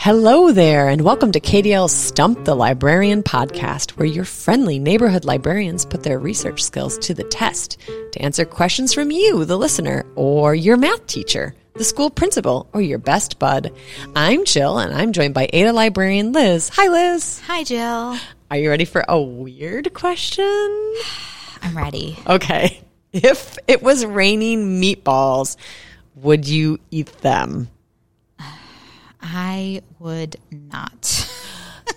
Hello there, and welcome to KDL's Stump the Librarian podcast, where your friendly neighborhood librarians put their research skills to the test to answer questions from you, the listener, or your math teacher, the school principal, or your best bud. I'm Jill, and I'm joined by Ada librarian Liz. Hi, Liz. Hi, Jill. Are you ready for a weird question? I'm ready. Okay. If it was raining meatballs, would you eat them? I would not.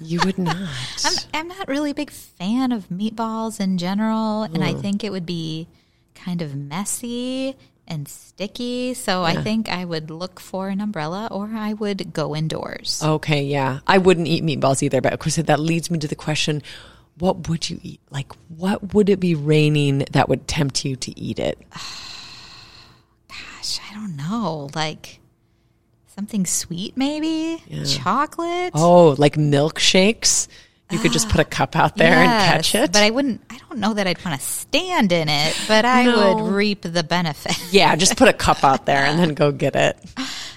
You would not. I'm, I'm not really a big fan of meatballs in general, and I think it would be kind of messy and sticky. So I think I would look for an umbrella or I would go indoors. Okay, yeah. I wouldn't eat meatballs either, but of course that leads me to the question, what would you eat? Like what would it be raining that would tempt you to eat it? Gosh, I don't know. Like something sweet, maybe? Chocolate? Oh, like milkshakes? You could just put a cup out there and catch it. But I wouldn't, I don't know that I'd want to stand in it, but I No. would reap the benefit. yeah, just put a cup out there and then go get it.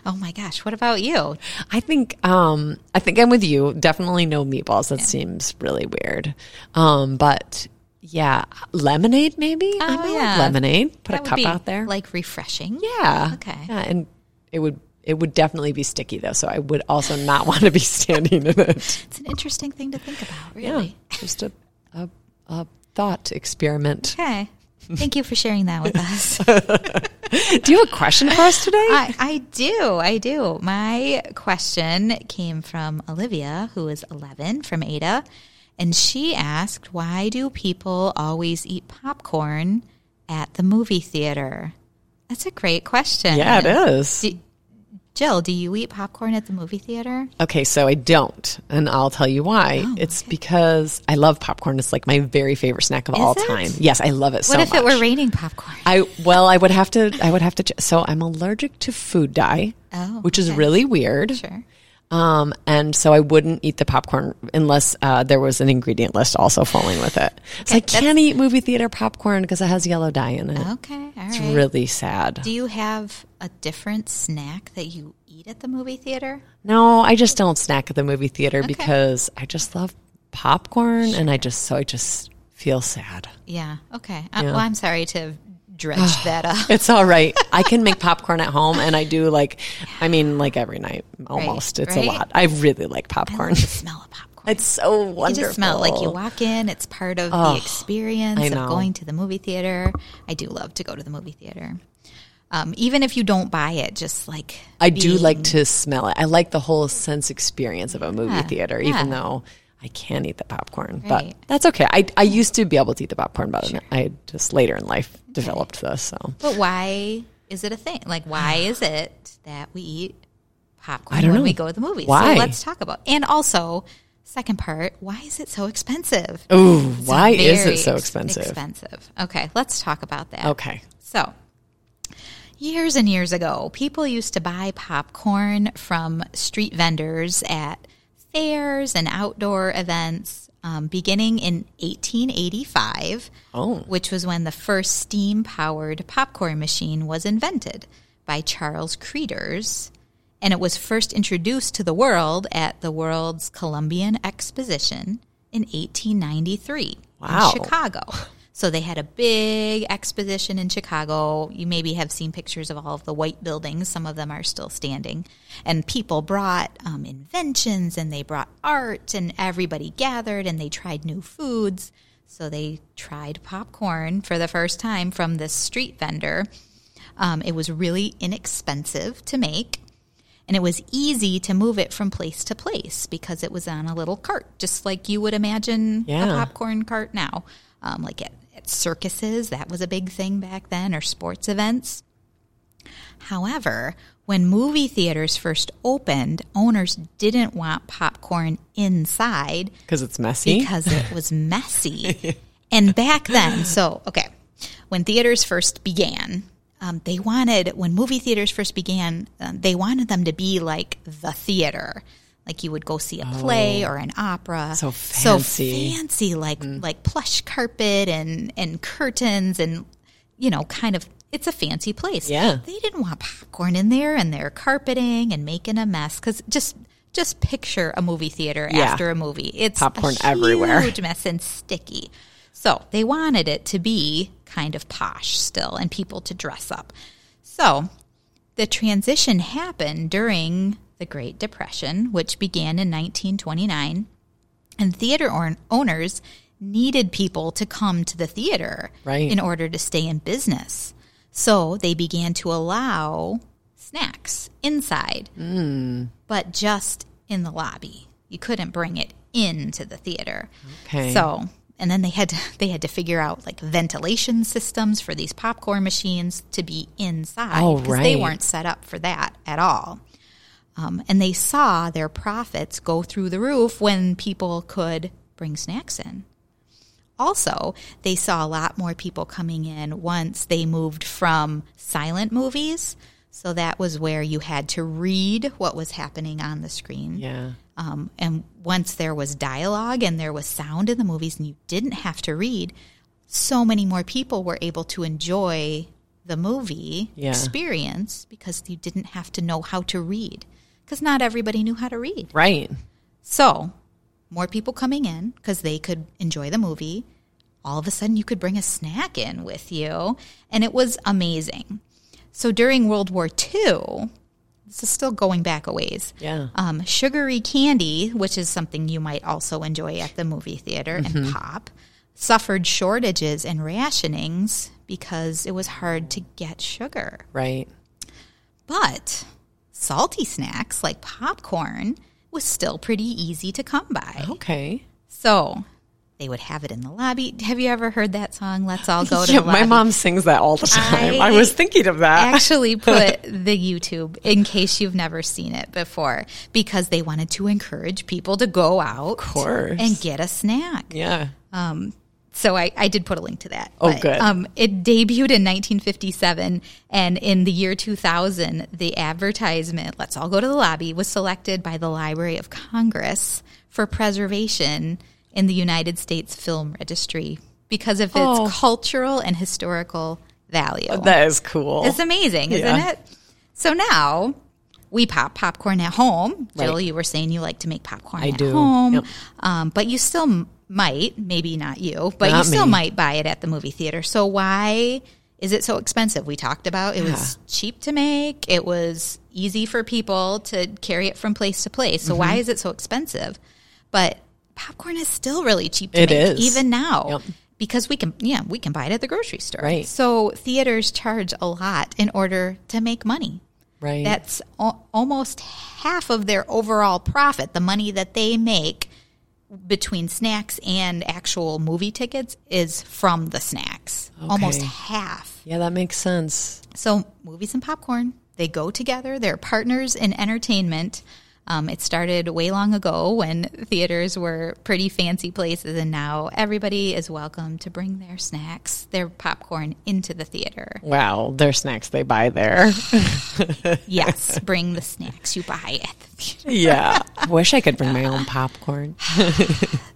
Oh my gosh, what about you? I think um I think I'm with you. Definitely no meatballs. That seems really weird. Um but yeah, lemonade maybe? Oh, like yeah. lemonade. Put That a cup out there. Like refreshing. Yeah. Okay. Yeah, and it would it would definitely be sticky though, so I would also not want to be standing in it. It's an interesting thing to think about, Yeah, really. just a a, a thought experiment. Okay. Thank you for sharing that with us. Do you have a question for us today? I, I do. I do. My question came from Olivia, who is 11 from Ada. And she asked, Why do people always eat popcorn at the movie theater? That's a great question. yeah, it is. Do, Jill, do you eat popcorn at the movie theater? Okay, so I don't, and I'll tell you why. Oh, it's because I love popcorn. It's like my very favorite snack of all it? time. Yes, I love it so much. what if it were raining popcorn? I well, I would have to. I would have to. ch- So I'm allergic to food dye, Oh, which is okay. really weird. Sure. Um, and so I wouldn't eat the popcorn unless uh, there was an ingredient list also falling with it. So I can't eat movie theater popcorn because it has yellow dye in it. Okay. All It's right. really sad. Do you have a different snack that you eat at the movie theater? No, I just don't snack at the movie theater because I just love popcorn, and I just so I just feel sad. Yeah. Okay. Uh, well, I'm sorry to dredge that up. It's all right. I can make popcorn at home, and I do like, I mean, like every night almost. it's right. a lot. I really like popcorn. The smell of popcorn. It's so wonderful. You just smell like you walk in. It's part of the experience of going to the movie theater. I do love to go to the movie theater. Um, even if you don't buy it, just like I do like to smell it. I like the whole sense experience of a movie Yeah, theater, even yeah. though I can't eat the popcorn. Right. But that's okay. I, I used to be able to eat the popcorn, but I just later in life developed this. So But why is it a thing? Like, why is it that we eat popcorn I don't when know. we go to the movies? Why? So let's talk about. And also, second part, why is it so expensive? Ooh, It's why is it so expensive? Expensive. Okay, let's talk about that. Okay. So, years and years ago, people used to buy popcorn from street vendors at fairs and outdoor events um, beginning in 1885, Oh. which was when the first steam powered popcorn machine was invented by Charles Cretors. And it was first introduced to the world at the World's Columbian Exposition in 1893 Wow. in Chicago. So they had a big exposition in Chicago. You maybe have seen pictures of all of the white buildings. Some of them are still standing. And people brought um, inventions and they brought art, and everybody gathered and they tried new foods. So they tried popcorn for the first time from this street vendor. Um, it was really inexpensive to make. And it was easy to move it from place to place because it was on a little cart, just like you would imagine Yeah. a popcorn cart now. Um, like at, at circuses, that was a big thing back then, or sports events. However, when movie theaters first opened, owners didn't want popcorn inside Because it's messy. because it was messy. and back then, so okay, when theaters first began, um, they wanted when movie theaters first began, um, they wanted them to be like the theater. Like you would go see a play oh. or an opera, Oh. So fancy. so fancy, like mm. like plush carpet and and curtains and you know, kind of. It's a fancy place. Yeah. they didn't want popcorn in there and their carpeting and making a mess because just just picture a movie theater Yeah. after a movie. It's Popcorn a everywhere. huge mess and sticky. So they wanted it to be kind of posh still and people to dress up. So the transition happened during the Great Depression, which began in 1929, and theater own- owners needed people to come to the theater Right. in order to stay in business. So they began to allow snacks inside, hmm. but just in the lobby. You couldn't bring it into the theater. Okay. So, and then they had to, they had to figure out like ventilation systems for these popcorn machines to be inside Oh, because they weren't set up for that at all. Um, and they saw their profits go through the roof when people could bring snacks in. Also, they saw a lot more people coming in once they moved from silent movies. So that was where you had to read what was happening on the screen. Yeah. Um, and once there was dialogue and there was sound in the movies and you didn't have to read, so many more people were able to enjoy the movie Yeah. experience because you didn't have to know how to read. Because not everybody knew how to read. Right. So, more people coming in because they could enjoy the movie. All of a sudden, you could bring a snack in with you, and it was amazing. So, during World War II, this is still going back a ways. Yeah. Um, sugary candy, which is something you might also enjoy at the movie theater, and pop, suffered shortages and rationings because it was hard to get sugar. Right. But salty snacks like popcorn was still pretty easy to come by. Okay. So they would have it in the lobby. Have you ever heard that song, Let's All Go to Yeah, my mom sings that all the time. I, I was thinking of that. actually put the YouTube in case you've never seen it before because they wanted to encourage people to go out of course. and get a snack. yeah. Um, So I, I did put a link to that. Oh, good. Um, it debuted in 1957, and in the year 2000, the advertisement "Let's all go to the lobby" was selected by the Library of Congress for preservation in the United States Film Registry because of its Oh. cultural and historical value. That is cool. It's amazing, isn't Yeah. it? So now we pop popcorn at home. Jill, Right. you were saying you like to make popcorn I at do. home, Yep. um, but you still might, maybe not you, but Not you still me. might buy it at the movie theater. So why is it so expensive? We talked about it was cheap to make. It was easy for people to carry it from place to place. So Mm-hmm. why is it so expensive? But popcorn is still really cheap to It make, is. even now. Yep. Because we can, yeah, we can buy it at the grocery store. Right. So theaters charge a lot in order to make money. right. That's al- almost half of their overall profit. The money that they make between snacks and actual movie tickets is from the snacks. Almost half. yeah, that makes sense. So movies and popcorn, they go together. They're partners in entertainment. Um, it started way long ago when theaters were pretty fancy places, and now everybody is welcome to bring their snacks, their popcorn into the theater. Wow, their snacks they buy there. Yes, bring the snacks you buy at the theater. yeah. Wish I could bring my own popcorn.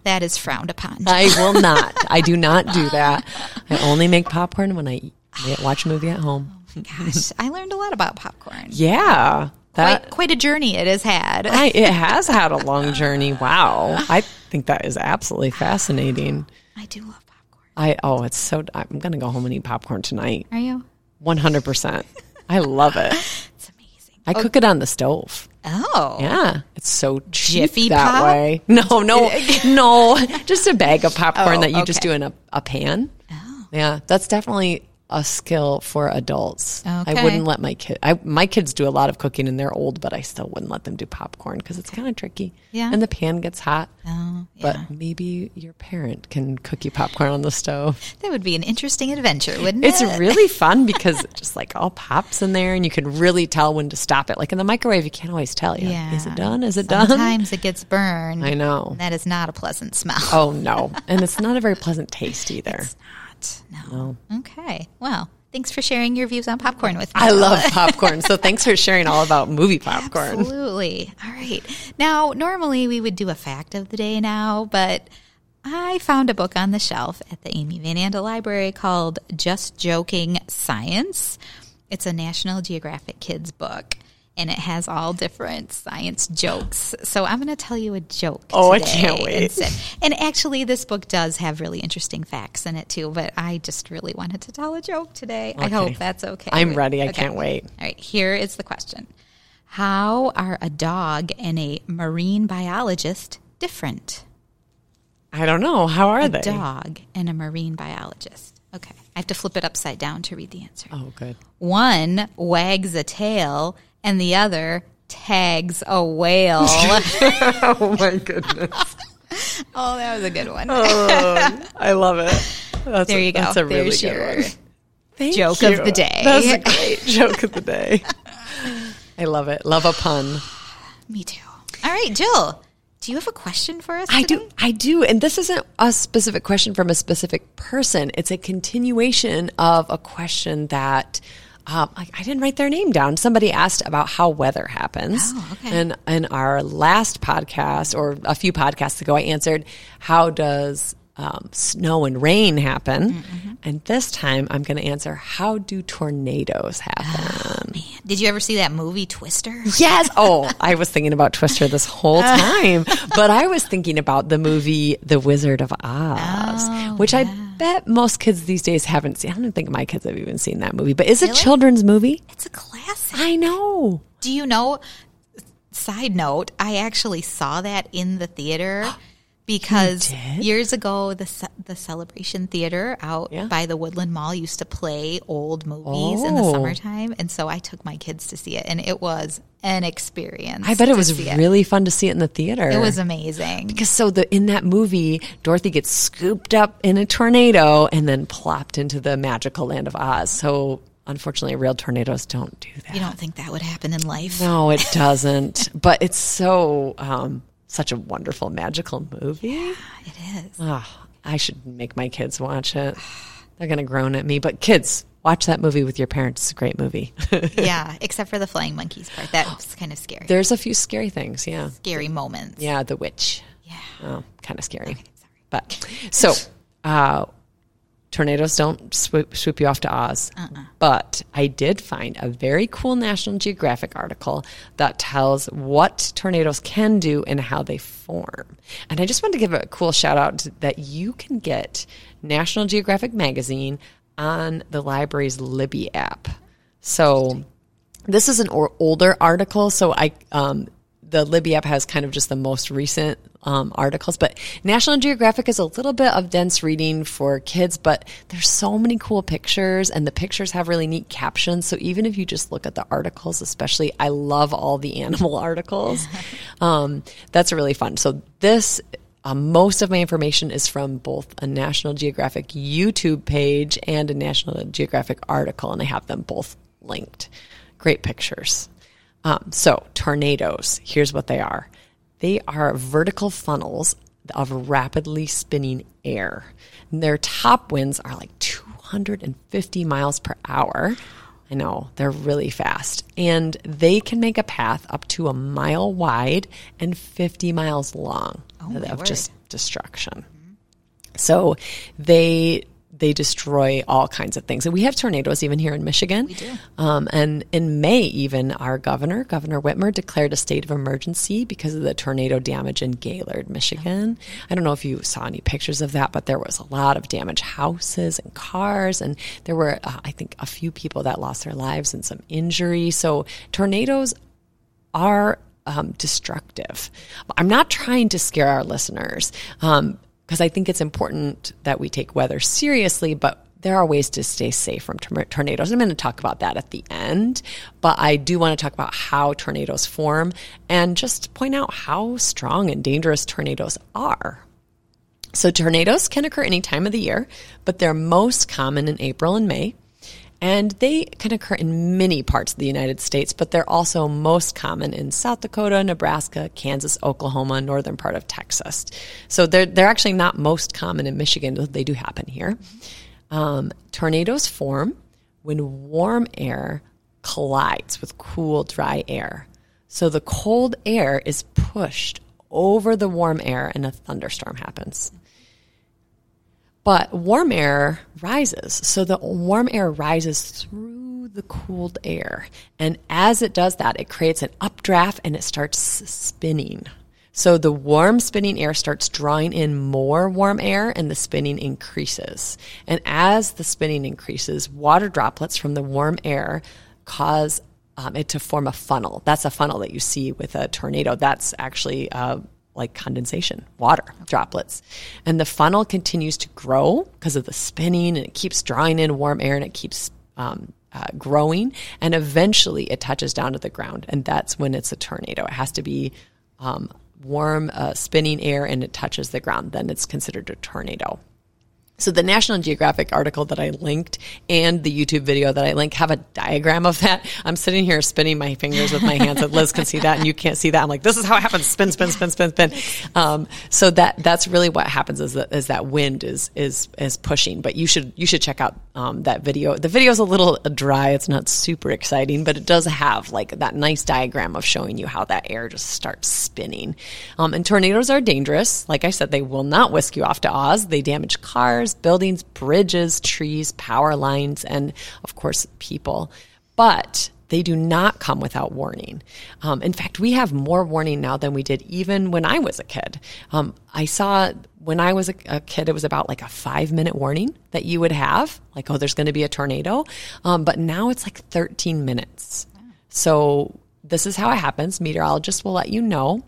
That is frowned upon. I will not. I do not do that. I only make popcorn when I watch a movie at home. Gosh, I learned a lot about popcorn. Yeah. That Quite, quite a journey it has had. I, it has had a long journey. Wow. I think that is absolutely fascinating. I do love popcorn. I oh, it's so I'm going to go home and eat popcorn tonight. Are you? 100%. I love it. It's amazing. I cook it on the stove. Oh, Yeah, it's so cheap Jiffy that Pop? way. No, no, no. Just a bag of popcorn Oh, that you just do in a, a pan. Oh. Yeah, that's definitely a skill for adults. I wouldn't let my kid. I, my kids do a lot of cooking and they're old, but I still wouldn't let them do popcorn because it's kind of tricky. Yeah. and the pan gets hot. Oh, yeah. But maybe your parent can cook you popcorn on the stove. that would be an interesting adventure, wouldn't It's it? It's really fun because it just like all pops in there and you can really tell when to stop it. Like in the microwave, you can't always tell. You. Yeah. Is it done? Is it done? Sometimes it gets burned. I know. That is not a pleasant smell. Oh no, and it's not a very pleasant taste either. Not. No. Okay. Well, thanks for sharing your views on popcorn with me. I love popcorn, so thanks for sharing all about movie popcorn. Absolutely. All right. Now, normally we would do a fact of the day now, but I found a book on the shelf at the Amy Van Andel Library called Just Joking Science. It's a National Geographic Kids book. And it has all different science jokes. So I'm going to tell you a joke. Oh, I can't wait. And actually, this book does have really interesting facts in it too. But I just really wanted to tell a joke today. I hope that's okay. I'm ready. I Okay. can't wait. All right, here is the question: How are a dog and a marine biologist different? I don't know. How are A they? dog and a marine biologist. Okay, I have to flip it upside down to read the answer. Oh, good. One wags a tail and the other tags a whale. Oh my goodness. oh, that was a good one. Oh, I love it. That's there a, you go. That's a really There's good your one. Thank joke you. of the day. That's a great joke of the day. I love it. Love a pun. Me too. All right, Jill. Do you have a question for us? I today? do. I do. And this isn't a specific question from a specific person. It's a continuation of a question that um, I, I didn't write their name down. Somebody asked about how weather happens. Oh, okay. And in our last podcast, or a few podcasts ago, I answered, How does um, snow and rain happen? Mm-hmm. And this time I'm going to answer, How do tornadoes happen? Did you ever see that movie Twister? Yes. Oh, I was thinking about Twister this whole time, but I was thinking about the movie The Wizard of Oz, which I bet most kids these days haven't seen. I don't think my kids have even seen that movie, but it's a children's movie. It's a classic. I know. Do you know? Side note: I actually saw that in the theater because years ago the Ce- the Celebration Theater out Yeah. by the Woodland Mall used to play old movies in the Oh. summertime, and so I took my kids to see it, and it was an experience. I bet it was see it. really fun to see it in the theater. It was amazing. because so the in that movie, Dorothy gets scooped up in a tornado and then plopped into the magical land of Oz. So unfortunately, real tornadoes don't do that. You don't think that would happen in life? No, it doesn't. but it's so um, such a wonderful magical movie. Yeah, it is. Oh, I should make my kids watch it. They're gonna groan at me, but kids, watch that movie with your parents. It's a great movie. yeah, except for the flying monkeys part. That's kind of scary. There's a few scary things. Yeah, scary moments. yeah. The witch. Yeah. Oh, kind of scary. sorry. But so, uh, tornadoes don't swoop, swoop you off to Oz. But I did find a very cool National Geographic article that tells what tornadoes can do and how they form. And I just wanted to give a cool shout out to, that you can get National Geographic magazine on the library's Libby app. So this is an or- older article, so I um, the Libby app has kind of just the most recent um, articles. But National Geographic is a little bit of dense reading for kids, but there's so many cool pictures, and the pictures have really neat captions. So even if you just look at the articles, especially, I love all the animal articles. um, that's really fun. So this. Um, most of my information is from both a National Geographic YouTube page and a National Geographic article, and I have them both linked. Great pictures. Um, so, tornadoes, here's what they are they are vertical funnels of rapidly spinning air. And their top winds are like 250 miles per hour. I know, they're really fast. And they can make a path up to a mile wide and 50 miles long oh, my of word. just destruction. So they they destroy all kinds of things. And we have tornadoes even here in Michigan. We do. Um, and in May, even our governor, Governor Whitmer, declared a state of emergency because of the tornado damage in Gaylord, Michigan. I don't know if you saw any pictures of that, but there was a lot of damaged houses and cars, and there were, uh, I think, a few people that lost their lives and some injury. So tornadoes are um, destructive. I'm not trying to scare our listeners because I think it's important that we take weather seriously, but there are ways to stay safe from tor- tornadoes. I'm going to talk about that at the end, but I do want to talk about how tornadoes form and just point out how strong and dangerous tornadoes are. So, tornadoes can occur any time of the year, but they're most common in April and May. And they can occur in many parts of the United States, but they're also most common in South Dakota, Nebraska, Kansas, Oklahoma, northern part of Texas. So they're, they're actually not most common in Michigan, though they do happen here. Um, tornadoes form when warm air collides with cool, dry air. So the cold air is pushed over the warm air and a thunderstorm happens. But warm air rises. So the warm air rises through the cooled air. And as it does that, it creates an updraft and it starts spinning. So the warm spinning air starts drawing in more warm air and the spinning increases. And as the spinning increases, water droplets from the warm air cause um, it to form a funnel. That's a funnel that you see with a tornado. That's actually uh, like condensation, water droplets. And the funnel continues to grow because of the spinning and it keeps drawing in warm air and it keeps um, uh, growing. And eventually it touches down to the ground. And that's when it's a tornado. It has to be um, warm, uh, spinning air and it touches the ground. Then it's considered a tornado. So the National Geographic article that I linked and the YouTube video that I link have a diagram of that. I'm sitting here spinning my fingers with my hands, and Liz can see that, and you can't see that. I'm like, this is how it happens: spin, spin, spin, spin, spin. Um, so that that's really what happens is that is that wind is is is pushing. But you should you should check out um, that video. The video is a little dry; it's not super exciting, but it does have like that nice diagram of showing you how that air just starts spinning. Um, and tornadoes are dangerous. Like I said, they will not whisk you off to Oz. They damage cars cars, buildings, bridges, trees, power lines, and of course, people. But they do not come without warning. Um, in fact, we have more warning now than we did even when I was a kid. Um, I saw when I was a, a, kid, it was about like a five minute warning that you would have, like, oh, there's going to be a tornado. Um, but now it's like 13 minutes. So this is how it happens. Meteorologists will let you know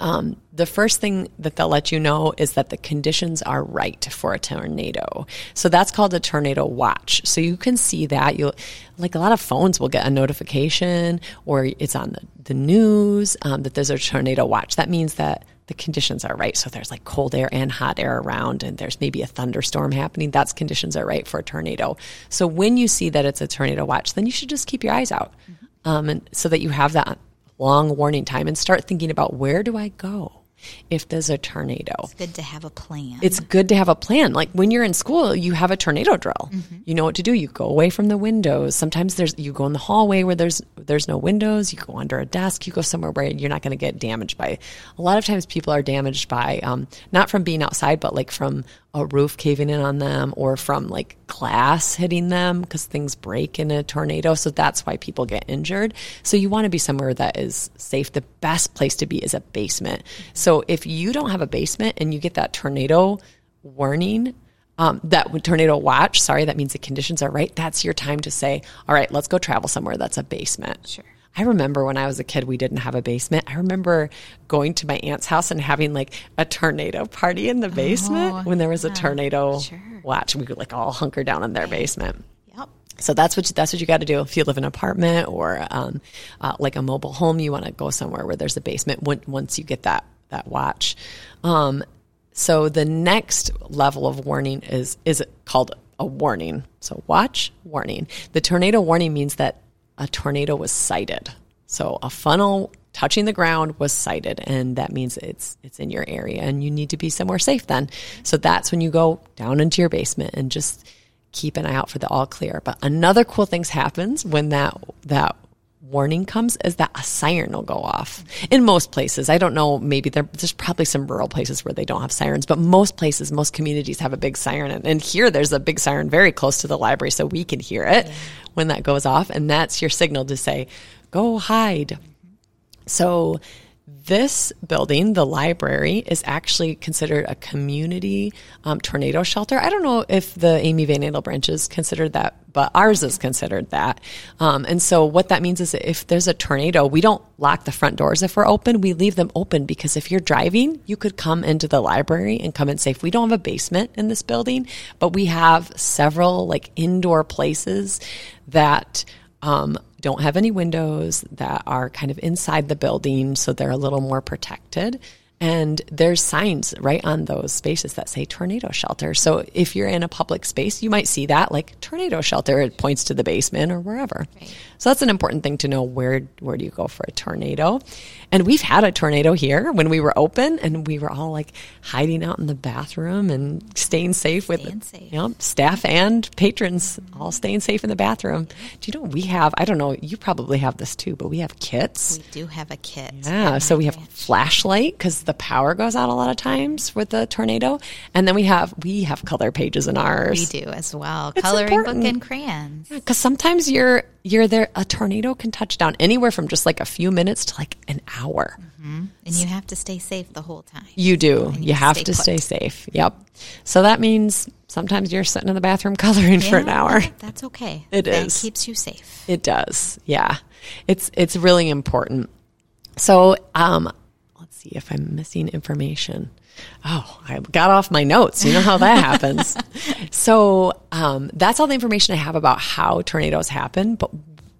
um, the first thing that they'll let you know is that the conditions are right for a tornado. So that's called a tornado watch. So you can see that you like a lot of phones will get a notification or it's on the, the news um, that there's a tornado watch. That means that the conditions are right. So there's like cold air and hot air around, and there's maybe a thunderstorm happening. That's conditions are right for a tornado. So when you see that it's a tornado watch, then you should just keep your eyes out, mm-hmm. um, and so that you have that long warning time and start thinking about where do I go? If there's a tornado. It's good to have a plan. It's good to have a plan. Like when you're in school, you have a tornado drill. Mm-hmm. You know what to do. You go away from the windows. Sometimes there's you go in the hallway where there's there's no windows. You go under a desk. You go somewhere where you're not going to get damaged by. A lot of times people are damaged by um, not from being outside, but like from a roof caving in on them or from like glass hitting them because things break in a tornado. So that's why people get injured. So you want to be somewhere that is safe. The best place to be is a basement. So if you don't have a basement and you get that tornado warning, um, that tornado watch, sorry, that means the conditions are right. That's your time to say, all right, let's go travel somewhere that's a basement. Sure. I remember when I was a kid, we didn't have a basement. I remember going to my aunt's house and having like a tornado party in the basement oh, when there was yeah, a tornado sure. watch. We could like all hunker down in their basement. So that's what you, that's what you got to do if you live in an apartment or um, uh, like a mobile home. You want to go somewhere where there's a basement once you get that that watch. Um, so the next level of warning is is called a warning. So watch warning. The tornado warning means that a tornado was sighted. So a funnel touching the ground was sighted and that means it's it's in your area and you need to be somewhere safe then. So that's when you go down into your basement and just keep an eye out for the all clear. But another cool thing happens when that that warning comes is that a siren will go off in most places. I don't know, maybe there, there's probably some rural places where they don't have sirens, but most places, most communities have a big siren. And, and here there's a big siren very close to the library, so we can hear it yeah. when that goes off. And that's your signal to say, go hide. So this building, the library, is actually considered a community um, tornado shelter. I don't know if the Amy Van Andel branch is considered that, but ours is considered that. Um, and so what that means is that if there's a tornado, we don't lock the front doors if we're open. We leave them open because if you're driving, you could come into the library and come in safe. We don't have a basement in this building, but we have several like indoor places that um, don't have any windows, that are kind of inside the building, so they're a little more protected. And there's signs right on those spaces that say tornado shelter. So if you're in a public space, you might see that like tornado shelter. It points to the basement or wherever. Right. So that's an important thing to know. Where where do you go for a tornado? And we've had a tornado here when we were open, and we were all like hiding out in the bathroom and staying safe with Staying safe. you know, staff and patrons all staying safe in the bathroom. Mm-hmm. Do you know we have? I don't know. You probably have this too, but we have kits. We do have a kit. Yeah, so we have flashlight because the power goes out a lot of times with the tornado, and then we have we have color pages in ours. We do as well. It's Coloring important. book and crayons. Yeah, Because sometimes you're you're there. A tornado can touch down anywhere from just like a few minutes to like an hour. And you have to stay safe the whole time. You do. You you have stay to stay safe. Yep. So that means sometimes you're sitting in the bathroom coloring for an hour. That's okay. It is. It that is. keeps you safe. It does. Yeah. It's it's really important. So, um let's see if I'm missing information. Oh, I got off my notes. You know how that happens. So, um that's all the information I have about how tornadoes happen, but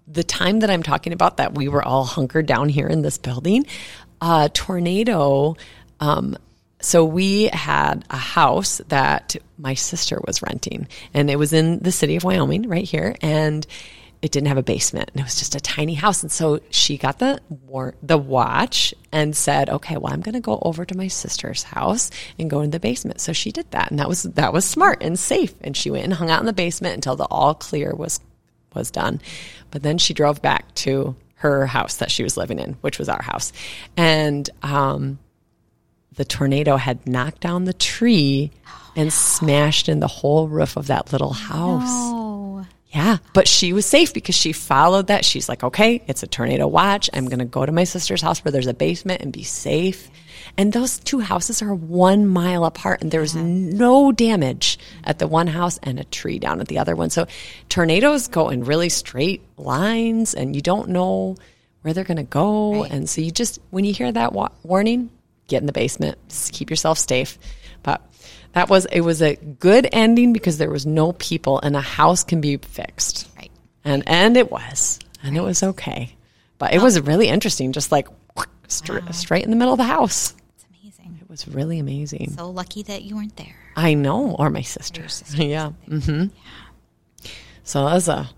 the time that I'm talking about that we were all hunkered down here in this building, a tornado um so we had a house that my sister was renting and it was in the city of Wyoming right here and it didn't have a basement and it was just a tiny house and so she got the war- the watch and said okay well I'm going to go over to my sister's house and go in the basement. So she did that and that was that was smart and safe and she went and hung out in the basement until the all clear was was done but then she drove back to her house that she was living in which was our house and um the tornado had knocked down the tree and smashed in the whole roof of that little house. Oh, Yeah, but she was safe because she followed that. She's like, okay, it's a tornado watch. I'm going to go to my sister's house where there's a basement and be safe. And those two houses are one mile apart, and there's no damage at the one house and a tree down at the other one. So tornadoes go in really straight lines, and you don't know where they're going to go. And so you just, when you hear that wa- warning, get in the basement, just keep yourself safe. But that was, it was a good ending because there was no people, and a house can be fixed right. and and it was and it was okay but it was really interesting just like stra- uh-huh. straight in the middle of the house amazing. it was really amazing. So lucky that you weren't there. i know or my sister, Your sister yeah. hmm so that was a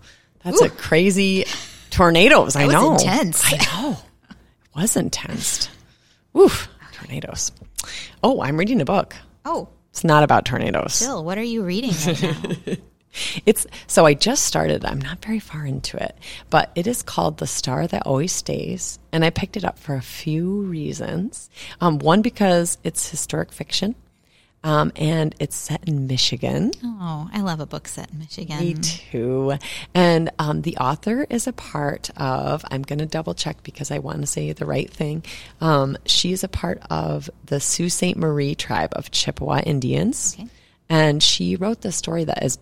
that's a crazy tornadoes i was know. intense. i know. It was intense. Oof, tornadoes. Oh i'm reading a book. Oh, it's not about tornadoes. Bill, what are you reading right now? It's so I just started. I'm not very far into it, but it is called The Star That Always Stays, and I picked it up for a few reasons. Um, one because it's historic fiction, um, and it's set in Michigan. oh, I love a book set in Michigan. Me too. And um, the author is a part of, I'm going to double check because I want to say the right thing. Um, she's a part of the Sault Ste. Marie tribe of Chippewa Indians. Okay. And she wrote the story that is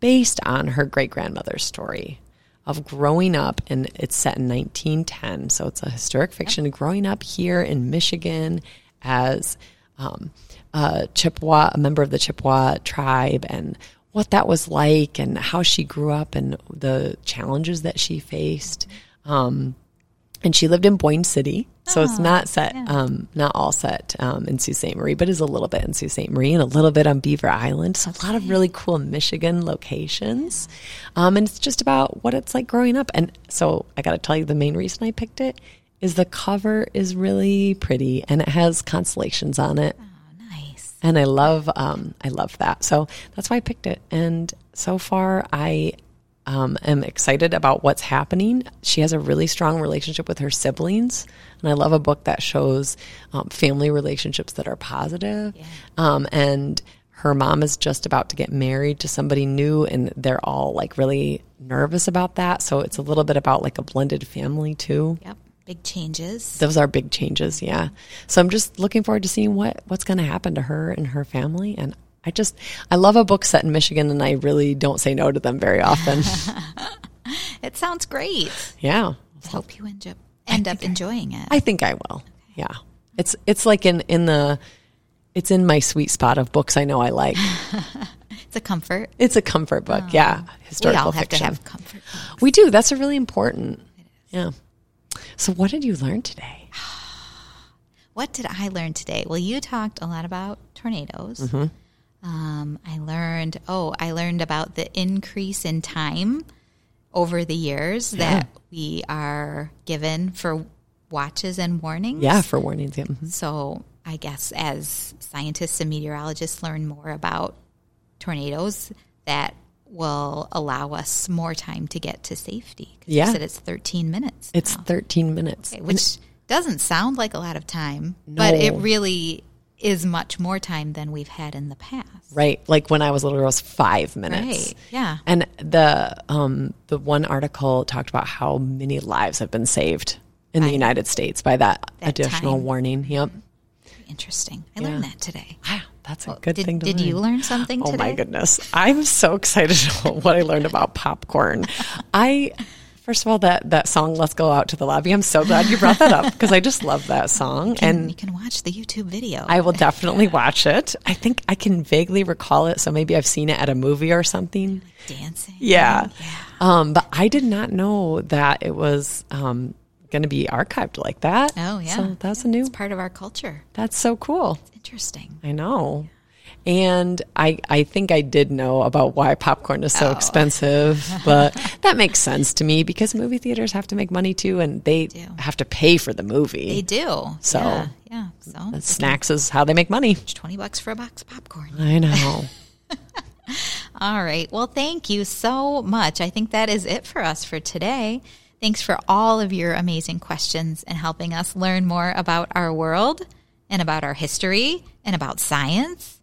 based on her great grandmother's story of growing up, and it's set in 1910. So it's a historic fiction, growing up here in Michigan as um, a Chippewa, a member of the Chippewa tribe, and what that was like, and how she grew up, and the challenges that she faced. Um, and she lived in Boyne City, so it's not set, um, not all set um, in Sault Ste. Marie, but is a little bit in Sault Ste. Marie and a little bit on Beaver Island. So a lot of really cool Michigan locations, um, and it's just about what it's like growing up. And so I got to tell you, the main reason I picked it is the cover is really pretty, and it has constellations on it Oh, nice. and I love um, I love that. So that's why I picked it. And so far, I um, am excited about what's happening. She has a really strong relationship with her siblings, and I love a book that shows um, family relationships that are positive. Um, and her mom is just about to get married to somebody new, and they're all like really nervous about that. So it's a little bit about like a blended family too Yep. Big changes. those are big changes yeah so i'm just looking forward to seeing what what's going to happen to her and her family and i just i love a book set in michigan and i really don't say no to them very often It sounds great. yeah I hope you end up end up enjoying it. i think i will yeah it's it's like in in the it's in my sweet spot of books i know i like It's a comfort. it's a comfort book yeah historical We all have fiction to have comfort. we do that's a really important yeah so what did you learn today What did I learn today? Well, you talked a lot about tornadoes. Mm-hmm. Um, I learned, oh, I learned about the increase in time over the years that we are given for watches and warnings. Yeah, for warnings. Yeah. Mhm. So I guess as scientists and meteorologists learn more about tornadoes, that will allow us more time to get to safety. 'Cause you Yeah. said it's 13 minutes. It's now. 13 minutes. Okay, which doesn't sound like a lot of time, but it really is much more time than we've had in the past. Right. Like when I was a little, it was five minutes. Right. Yeah. And the um the one article talked about how many lives have been saved in the United States by that, That additional time. warning. Yep. Interesting. I learned that today. Wow, that's a good did thing to did learn. you learn something Oh today? my goodness. I'm so excited about what I learned about popcorn. I first of all that that song Let's Go Out to the Lobby. I'm so glad you brought that up because I just love that song And and you can watch the YouTube video. I will definitely watch it. I think I can vaguely recall it, so maybe I've seen it at a movie or something. dancing. Yeah. Um, but I did not know that it was um, going to be archived like that. Oh, yeah. So that's a new. It's part of our culture. That's so cool. Interesting. I know. And I, I think I did know about why popcorn is Oh. so expensive, but that makes sense to me because movie theaters have to make money too, and they do. have to pay for the movie. They do. So- yeah, yeah. So snacks is how they make money. it's twenty bucks for a box of popcorn. I know. All right. Well, thank you so much. I think that is it for us for today. Thanks for all of your amazing questions and helping us learn more about our world and about our history and about science.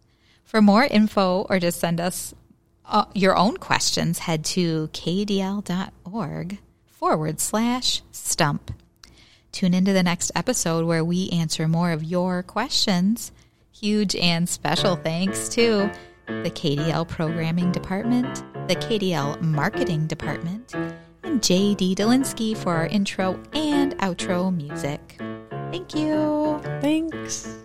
For more info or to send us uh, your own questions, head to kdl.org forward slash stump. Tune into the next episode where we answer more of your questions. Huge and special thanks to the KDL Programming Department, the KDL Marketing Department, and JD Delinsky for our intro and outro music. Thank you. Thanks.